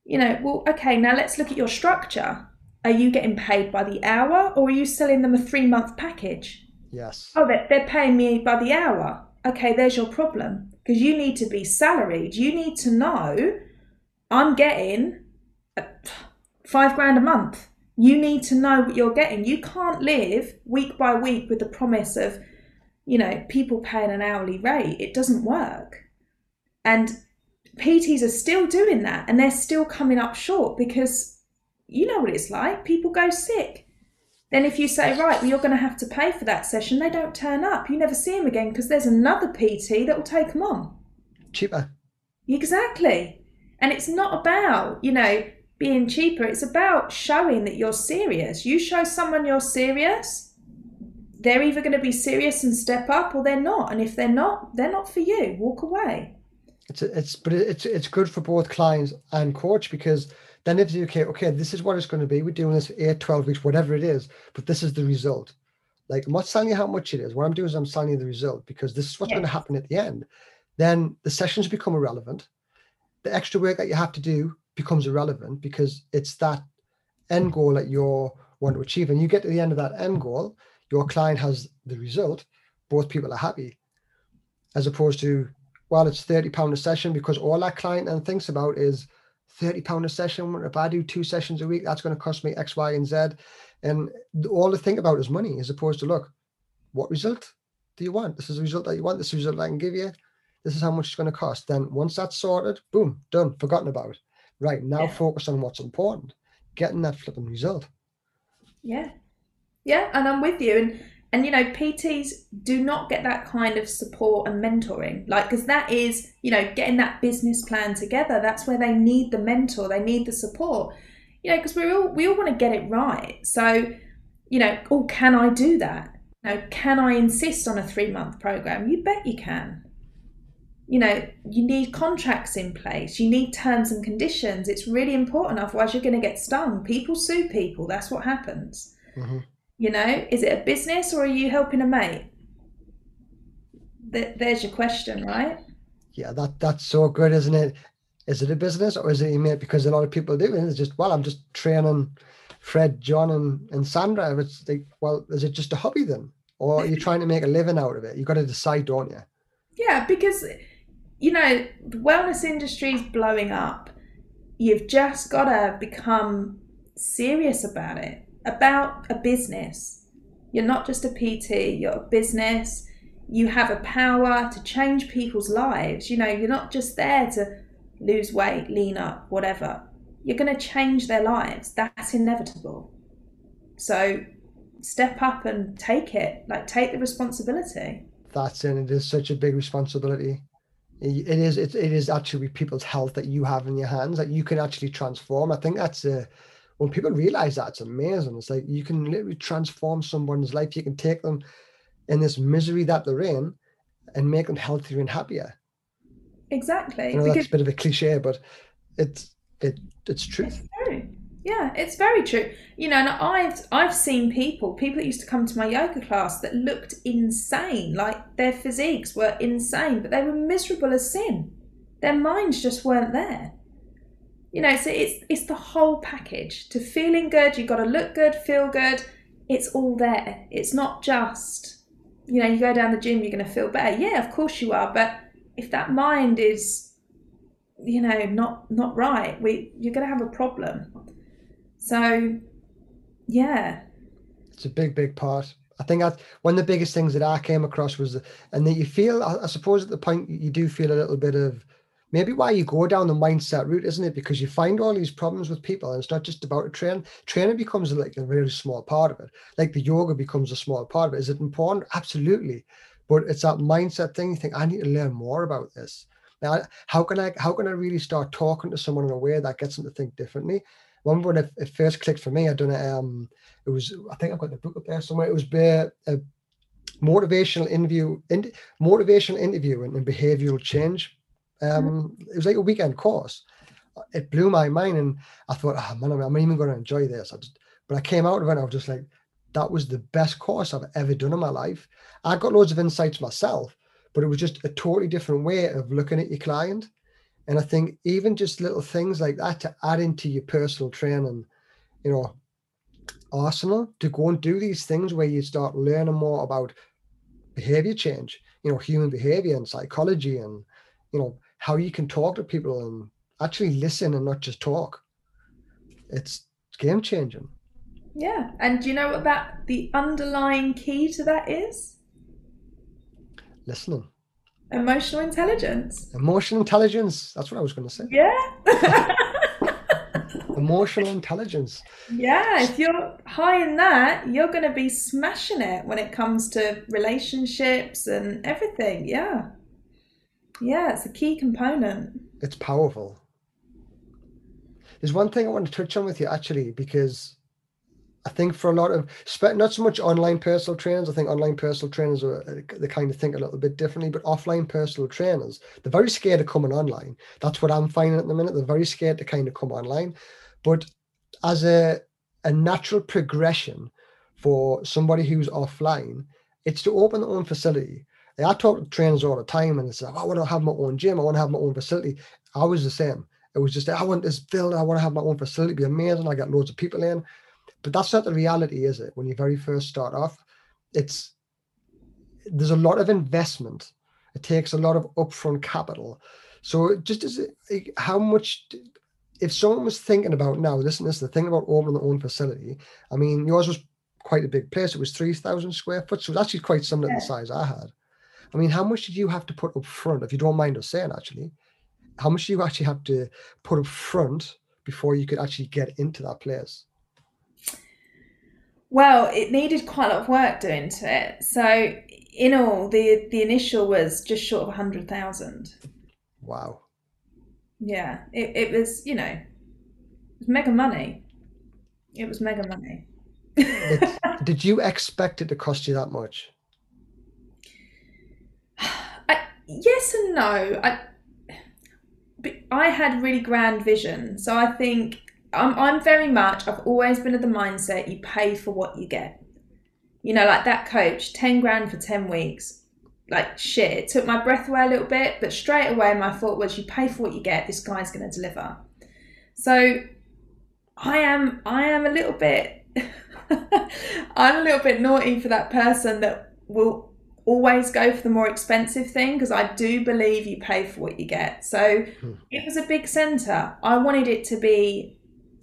Speaker 2: You know, well, okay, now let's look at your structure. Are you getting paid by the hour or are you selling them a three month package?
Speaker 1: Yes.
Speaker 2: Oh, they're, they're paying me by the hour. Okay, there's your problem because you need to be salaried. You need to know I'm getting uh, five grand a month you need to know what you're getting. You can't live week by week with the promise of, you know, people paying an hourly rate. It doesn't work. And PTs are still doing that and they're still coming up short because you know what it's like. People go sick. Then, if you say, right, well, you're going to have to pay for that session, they don't turn up. You never see them again because there's another PT that will take them on.
Speaker 1: Cheaper.
Speaker 2: Exactly. And it's not about, you know, being cheaper. It's about showing that you're serious. You show someone you're serious, they're either going to be serious and step up or they're not. And if they're not, they're not for you. Walk away.
Speaker 1: It's it's but it's it's good for both clients and coach because then if you okay, okay, this is what it's going to be. We're doing this eight, 12 weeks, whatever it is, but this is the result. Like I'm not telling you how much it is. What I'm doing is I'm telling you the result because this is what's going to happen at the end. Then the sessions become irrelevant. The extra work that you have to do becomes irrelevant because it's that end goal that you're want to achieve. And you get to the end of that end goal, your client has the result, both people are happy. As opposed to, well, it's £30 a session because all that client then thinks about is £30 a session. If I do two sessions a week, that's going to cost me X, Y, and Z. And all they think about is money, as opposed to look, what result do you want? This is the result that you want. This is the result I can give you. This is how much it's going to cost. Then once that's sorted, boom, done, forgotten about. Right now, yeah. focus on what's important, getting that flipping result.
Speaker 2: Yeah, yeah, and I'm with you. And and you know, PTs do not get that kind of support and mentoring, like because that is you know getting that business plan together. That's where they need the mentor, they need the support. You know, because we all we all want to get it right. So, you know, oh, can I do that? Now, can I insist on a three month program? You bet you can you know, you need contracts in place, you need terms and conditions. It's really important, otherwise, you're going to get stung. People sue people, that's what happens. Mm-hmm. You know, is it a business or are you helping a mate? there's your question, right?
Speaker 1: Yeah, that that's so good, isn't it? Is it a business or is it a mate? Because a lot of people do, and it's just, well, I'm just training Fred, John, and, and Sandra. It's like, well, is it just a hobby then? Or are you trying to make a living out of it? You've got to decide, don't you?
Speaker 2: Yeah, because you know, the wellness industry is blowing up. You've just got to become serious about it, about a business. You're not just a PT, you're a business. You have a power to change people's lives. You know, you're not just there to lose weight, lean up, whatever. You're going to change their lives. That's inevitable. So step up and take it, like take the responsibility.
Speaker 1: That's it. It is such a big responsibility it is it, it is actually people's health that you have in your hands that you can actually transform i think that's a when people realize that it's amazing it's like you can literally transform someone's life you can take them in this misery that they're in and make them healthier and happier.
Speaker 2: Exactly.
Speaker 1: You know, that's a bit of a cliche, but it's it it's true.
Speaker 2: It's true. Yeah, it's very true. You know, and I've I've seen people, people that used to come to my yoga class that looked insane, like their physiques were insane, but they were miserable as sin. Their minds just weren't there. You know, so it's it's the whole package. To feeling good, you've got to look good, feel good. It's all there. It's not just, you know, you go down the gym, you're going to feel better. Yeah, of course you are, but if that mind is, you know, not not right, we you're going to have a problem. So, yeah,
Speaker 1: it's a big, big part. I think that one of the biggest things that I came across was, and that you feel, I, I suppose, at the point you do feel a little bit of maybe why you go down the mindset route, isn't it? Because you find all these problems with people, and it's not just about a train. Training becomes like a really small part of it. Like the yoga becomes a small part of it. Is it important? Absolutely, but it's that mindset thing. You think I need to learn more about this. Now, how can I how can I really start talking to someone in a way that gets them to think differently? Remember when it, it first clicked for me, I done it. Um, it was I think I've got the book up there somewhere. It was a, a motivational interview, in, motivational interview and, and behavioral change. Um, it was like a weekend course. It blew my mind, and I thought, oh, man, I'm not even going to enjoy this. I just, but I came out of it, and I was just like, that was the best course I've ever done in my life. I got loads of insights myself, but it was just a totally different way of looking at your client. And I think even just little things like that to add into your personal training, you know, arsenal to go and do these things where you start learning more about behavior change, you know, human behavior and psychology and, you know, how you can talk to people and actually listen and not just talk. It's game changing.
Speaker 2: Yeah. And do you know what that the underlying key to that is?
Speaker 1: Listening.
Speaker 2: Emotional intelligence.
Speaker 1: Emotional intelligence. That's what I was going to say.
Speaker 2: Yeah. (laughs)
Speaker 1: Emotional intelligence.
Speaker 2: Yeah, if you're high in that, you're going to be smashing it when it comes to relationships and everything. Yeah. Yeah, it's a key component.
Speaker 1: It's powerful. There's one thing I want to touch on with you actually, because I think for a lot of not so much online personal trainers, I think online personal trainers are uh, they kind of think a little bit differently, but offline personal trainers, they're very scared of coming online. That's what I'm finding at the minute. They're very scared to kind of come online. But as a a natural progression for somebody who's offline, it's to open their own facility I talk to trainers all the time and they say, oh, I want to have my own gym. I want to have my own facility. I was the same. It was just, I want this build. I want to have my own facility. It'd be amazing. I get loads of people in. But that's not the reality, is it? When you very first start off, it's there's a lot of investment. It takes a lot of upfront capital. So just as how much if someone was thinking about now, listen, this is the thing about opening their own facility. I mean, yours was quite a big place. It was 3,000 square foot. So it was actually quite similar yeah. to the size I had. I mean, how much did you have to put up front, if you don't mind us saying actually, how much do you actually have to put up front before you could actually get into that place?
Speaker 2: Well, it needed quite a lot of work doing to it. So in all, the the initial was just short of a hundred thousand.
Speaker 1: Wow.
Speaker 2: Yeah, it, it was you know, it was mega money. It was mega money.
Speaker 1: did (laughs) you expect it to cost you that much?
Speaker 2: Yes and no. I I had really grand vision, so I think I'm I'm very much. I've always been of the mindset you pay for what you get. You know, like that coach, ten grand for ten weeks. Like shit, it took my breath away a little bit, but straight away my thought was, you pay for what you get. This guy's going to deliver. So I am I am a little bit (laughs) I'm a little bit naughty for that person that will always go for the more expensive thing because I do believe you pay for what you get. So hmm. it was a big centre. I wanted it to be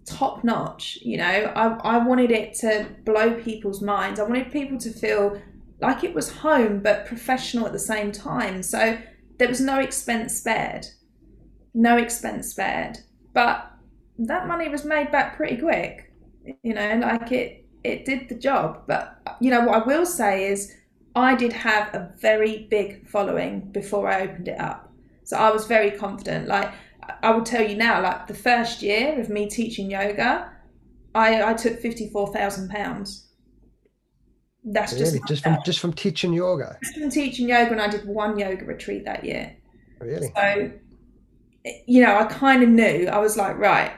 Speaker 2: top notch, you know, I, I wanted it to blow people's minds. I wanted people to feel like it was home but professional at the same time. So there was no expense spared. No expense spared. But that money was made back pretty quick. You know, like it it did the job. But you know what I will say is I did have a very big following before I opened it up. So I was very confident. Like I will tell you now, like the first year of me teaching yoga, I, I took fifty four thousand pounds. That's
Speaker 1: really?
Speaker 2: just
Speaker 1: just from just from teaching yoga.
Speaker 2: Just from teaching yoga, and I did one yoga retreat that year.
Speaker 1: Really?
Speaker 2: So, you know, I kind of knew. I was like, right,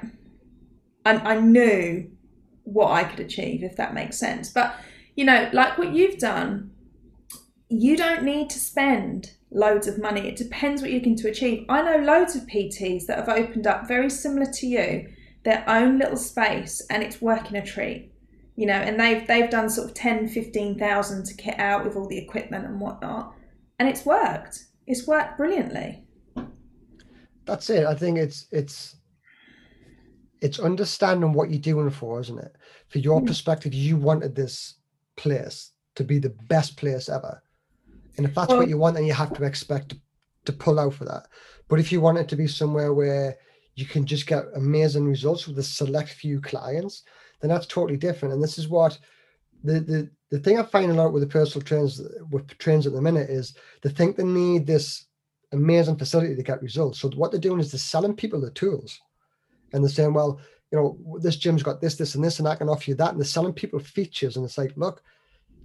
Speaker 2: I, I knew what I could achieve, if that makes sense. But you know, like what you've done, you don't need to spend loads of money. It depends what you're looking to achieve. I know loads of PTs that have opened up very similar to you, their own little space, and it's working a treat you know, and they've they've done sort of 10, 15,000 to kit out with all the equipment and whatnot, and it's worked. It's worked brilliantly.
Speaker 1: That's it. I think it's it's it's understanding what you're doing for, isn't it? For your mm. perspective, you wanted this place to be the best place ever. And if that's well, what you want, then you have to expect to, to pull out for that. But if you want it to be somewhere where you can just get amazing results with a select few clients, then that's totally different. And this is what the the the thing I find a lot with the personal trainers with trains at the minute is they think they need this amazing facility to get results. So what they're doing is they're selling people the tools, and they're saying, well, you know, this gym's got this, this, and this, and I can offer you that. And they're selling people features, and it's like, look,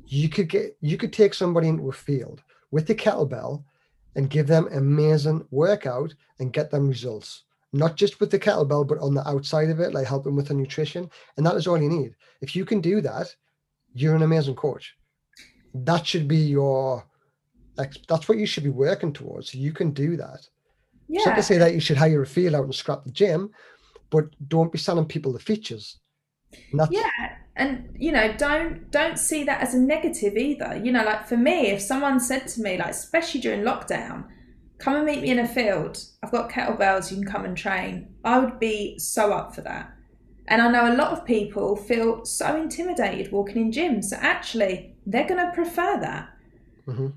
Speaker 1: you could get you could take somebody into a field with the kettlebell and give them amazing workout and get them results not just with the kettlebell, but on the outside of it, like helping with the nutrition. And that is all you need. If you can do that, you're an amazing coach. That should be your, that's what you should be working towards. You can do that. Yeah. It's not to say that you should hire a field out and scrap the gym, but don't be selling people the features.
Speaker 2: yeah, and you know, don't don't see that as a negative either. You know, like for me, if someone said to me, like especially during lockdown, come and meet me in a field. I've got kettlebells, you can come and train. I would be so up for that. And I know a lot of people feel so intimidated walking in gyms. So actually, they're going to prefer that. Mm-hmm.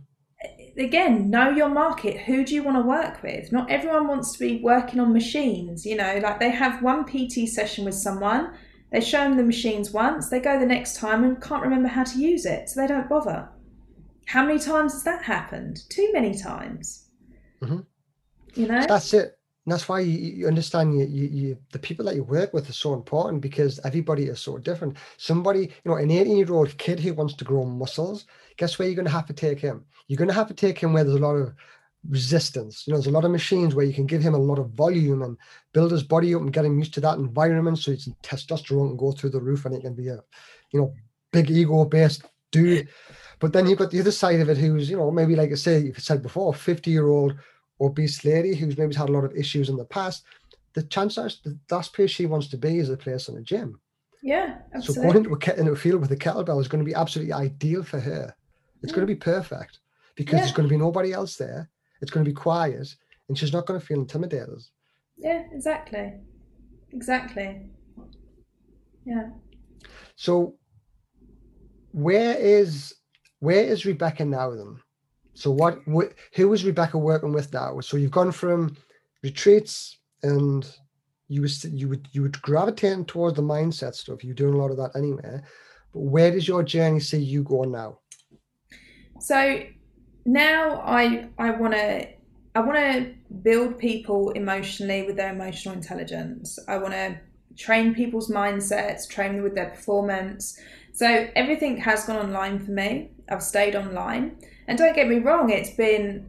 Speaker 2: Again, know your market. Who do you want to work with? Not everyone wants to be working on machines. You know, like they have one PT session with someone, they show them the machines once, they go the next time and can't remember how to use it, so they don't bother. How many times has that happened? Too many times. Mm-hmm. You know,
Speaker 1: that's it. And that's why you, you understand you, you, you, the people that you work with are so important because everybody is so different. Somebody, you know, an 18 year old kid who wants to grow muscles, guess where you're going to have to take him? You're going to have to take him where there's a lot of resistance. You know, there's a lot of machines where you can give him a lot of volume and build his body up and get him used to that environment so his testosterone can go through the roof and it can be a, you know, big ego based dude. But then you've got the other side of it, who's you know maybe like I say you said before, fifty year old obese lady who's maybe had a lot of issues in the past. The chances the last place she wants to be is a place in a gym.
Speaker 2: Yeah, absolutely.
Speaker 1: So going into a, into a field with a kettlebell is going to be absolutely ideal for her. It's going to mm. be perfect because yeah. there's going to be nobody else there. It's going to be quiet, and she's not going to feel intimidated.
Speaker 2: Yeah, exactly, exactly. Yeah.
Speaker 1: So, where is where is Rebecca now then? So what, what who is Rebecca working with now? So you've gone from retreats and you was you would you would gravitate towards the mindset stuff. You're doing a lot of that anyway. But where does your journey see you go now?
Speaker 2: So now I I want to I want to build people emotionally with their emotional intelligence. I want to train people's mindsets, train them with their performance. So everything has gone online for me. I've stayed online. And don't get me wrong, it's been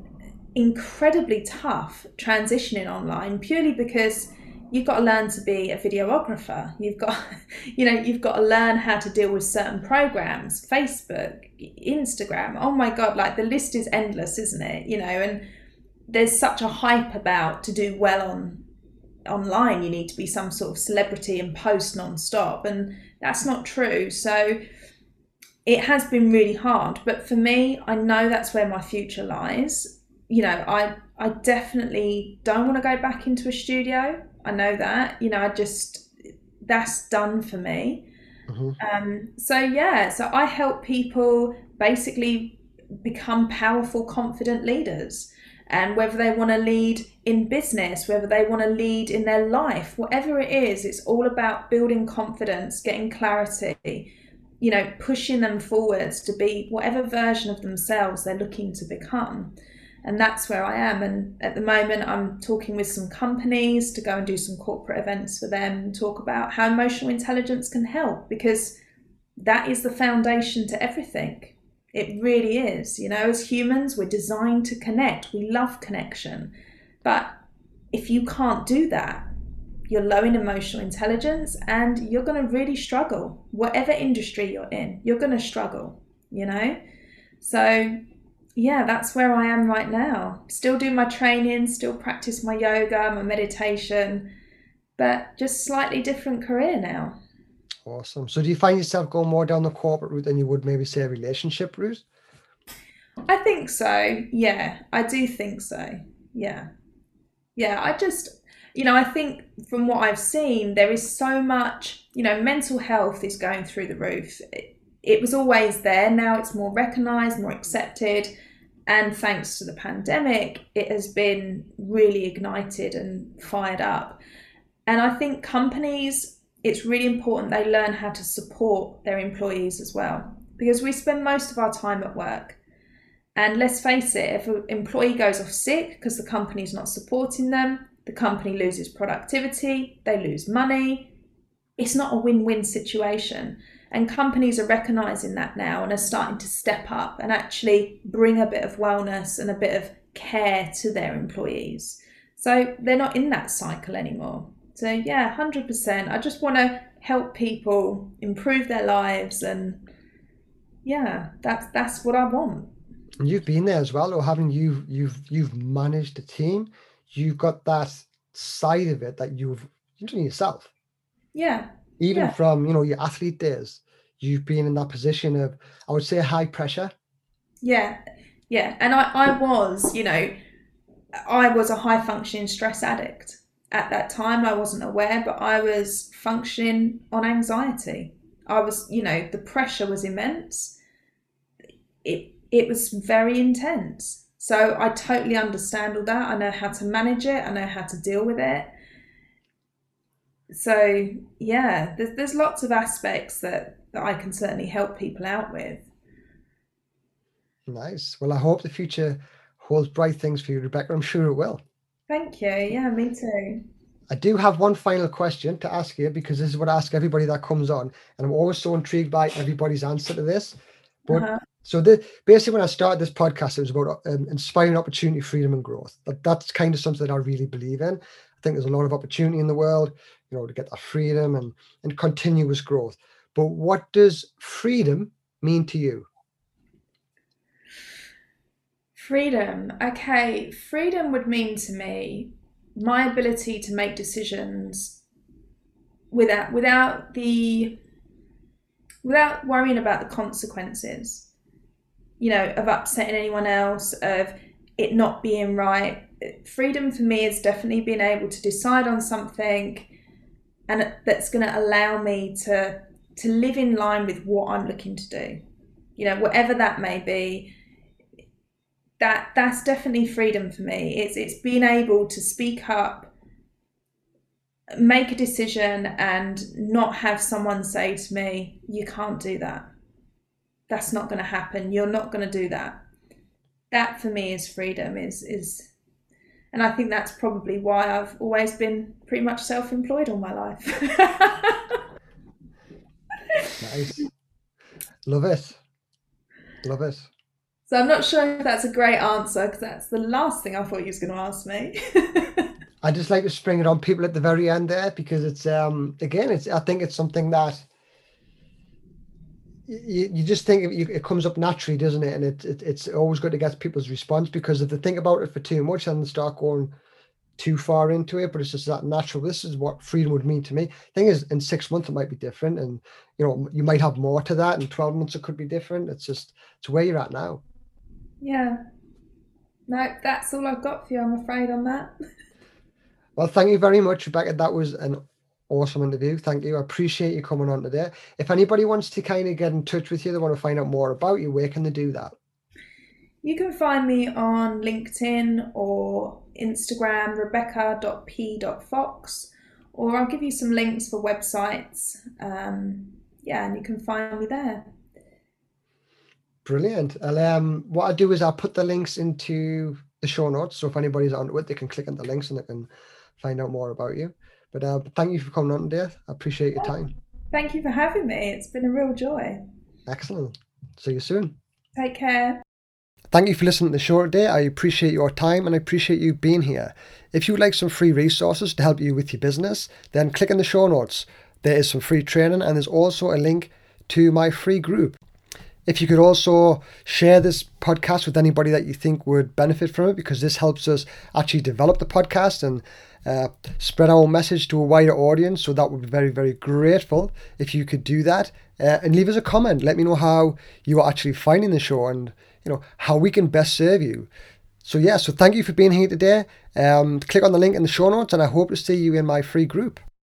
Speaker 2: incredibly tough transitioning online purely because you've got to learn to be a videographer. You've got, (laughs) you know, you've got to learn how to deal with certain programs, Facebook, Instagram. Oh my God, like the list is endless, isn't it? You know, and there's such a hype about to do well on online. You need to be some sort of celebrity and post non-stop, and that's not true. So it has been really hard, but for me, I know that's where my future lies. You know, I I definitely don't want to go back into a studio. I know that. You know, I just that's done for me. Mm-hmm. Um, so yeah, so I help people basically become powerful, confident leaders. And whether they want to lead in business, whether they want to lead in their life, whatever it is, it's all about building confidence, getting clarity, you know, pushing them forwards to be whatever version of themselves they're looking to become. And that's where I am. And at the moment, I'm talking with some companies to go and do some corporate events for them and talk about how emotional intelligence can help because that is the foundation to everything. It really is. You know, as humans, we're designed to connect. We love connection. But if you can't do that, you're low in emotional intelligence and you're going to really struggle. Whatever industry you're in, you're going to struggle, you know? So, yeah, that's where I am right now. Still do my training, still practice my yoga, my meditation, but just slightly different career now.
Speaker 1: Awesome. So, do you find yourself going more down the corporate route than you would maybe say a relationship route?
Speaker 2: I think so. Yeah, I do think so. Yeah. Yeah, I just, you know, I think from what I've seen, there is so much, you know, mental health is going through the roof. It, it was always there. Now it's more recognized, more accepted. And thanks to the pandemic, it has been really ignited and fired up. And I think companies, it's really important they learn how to support their employees as well, because we spend most of our time at work. And let's face it, if an employee goes off sick because the company's not supporting them, the company loses productivity, they lose money. It's not a win win situation. And companies are recognizing that now and are starting to step up and actually bring a bit of wellness and a bit of care to their employees. So they're not in that cycle anymore. So, yeah, 100%. I just want to help people improve their lives and yeah, that's that's what I want.
Speaker 1: You've been there as well, or haven't you? You've you've managed a team you've got that side of it that you've you've done yourself.
Speaker 2: Yeah.
Speaker 1: Even
Speaker 2: yeah.
Speaker 1: from you know your athlete days, you've been in that position of I would say high pressure.
Speaker 2: Yeah, yeah, and I I was you know I was a high functioning stress addict at that time. I wasn't aware, but I was functioning on anxiety. I was you know the pressure was immense. It it was very intense so I totally understand all that. I know how to manage it. I know how to deal with it. So yeah, there's there's lots of aspects that, that I can certainly help people out with.
Speaker 1: Nice. Well, I hope the future holds bright things for you, Rebecca. I'm sure it will.
Speaker 2: Thank you. Yeah, me too.
Speaker 1: I do have one final question to ask you because this is what I ask everybody that comes on, and I'm always so intrigued by everybody's answer to this. But uh-huh. So the, basically, when I started this podcast, it was about um, inspiring opportunity, freedom, and growth. That, that's kind of something that I really believe in. Think there's a lot of opportunity in the world, you know, to get that freedom and and continuous growth. But what does freedom mean to you?
Speaker 2: Freedom. Okay, freedom would mean to me my ability to make decisions without without the without worrying about the consequences you know, of upsetting anyone else, of it not being right. Freedom for me is definitely being able to decide on something and that's going to allow me to to live in line with what I'm looking to do. You know, whatever that may be, that that's definitely freedom for me. It's it's being able to speak up, make a decision and not have someone say to me, you can't do that that's not going to happen you're not going to do that that for me is freedom is is and i think that's probably why i've always been pretty much self-employed all my life.
Speaker 1: Nice. Love it. Love it.
Speaker 2: So i'm not sure if that's a great answer because that's the last thing i thought you was going to ask me. (laughs)
Speaker 1: I just like to spring it on people at the very end there because it's um again it's i think it's something that you, you just think it, it comes up naturally, doesn't it? And it, it, it's always good to get people's response because if they think about it for too much, then they start going too far into it. But it's just that natural. This is what freedom would mean to me. Thing is, in six months it might be different, and you know you might have more to that. In twelve months it could be different. It's just it's where you're at now.
Speaker 2: Yeah. No, that's all I've got for you. I'm afraid on that. (laughs)
Speaker 1: well, thank you very much, Rebecca. That was an awesome interview. Thank you. I appreciate you coming on today. If anybody wants to kind of get in touch with you, they want to find out more about you, where can they do that?
Speaker 2: You can find me on LinkedIn or Instagram, rebecca.p.fox, or I'll give you some links for websites. Um, yeah, and you can find me there.
Speaker 1: Brilliant. I'll, um, what I'll do is I'll put the links into the show notes. So if anybody's onto it, they can click on the links and they can find out more about you. But uh, thank you for coming on today. I appreciate your time.
Speaker 2: Thank you for having me. It's been a real joy.
Speaker 1: Excellent. See you soon.
Speaker 2: Take care.
Speaker 1: Thank you for listening to the show today. I appreciate your time and I appreciate you being here. If you would like some free resources to help you with your business, then click in the show notes. There is some free training and there's also a link to my free group. If you could also share this podcast with anybody that you think would benefit from it, because this helps us actually develop the podcast and uh, spread our message to a wider audience. So that would be very, very grateful if you could do that uh, and leave us a comment. Let me know how you are actually finding the show and you know how we can best serve you. So yeah, so thank you for being here today. Um, click on the link in the show notes, and I hope to see you in my free group.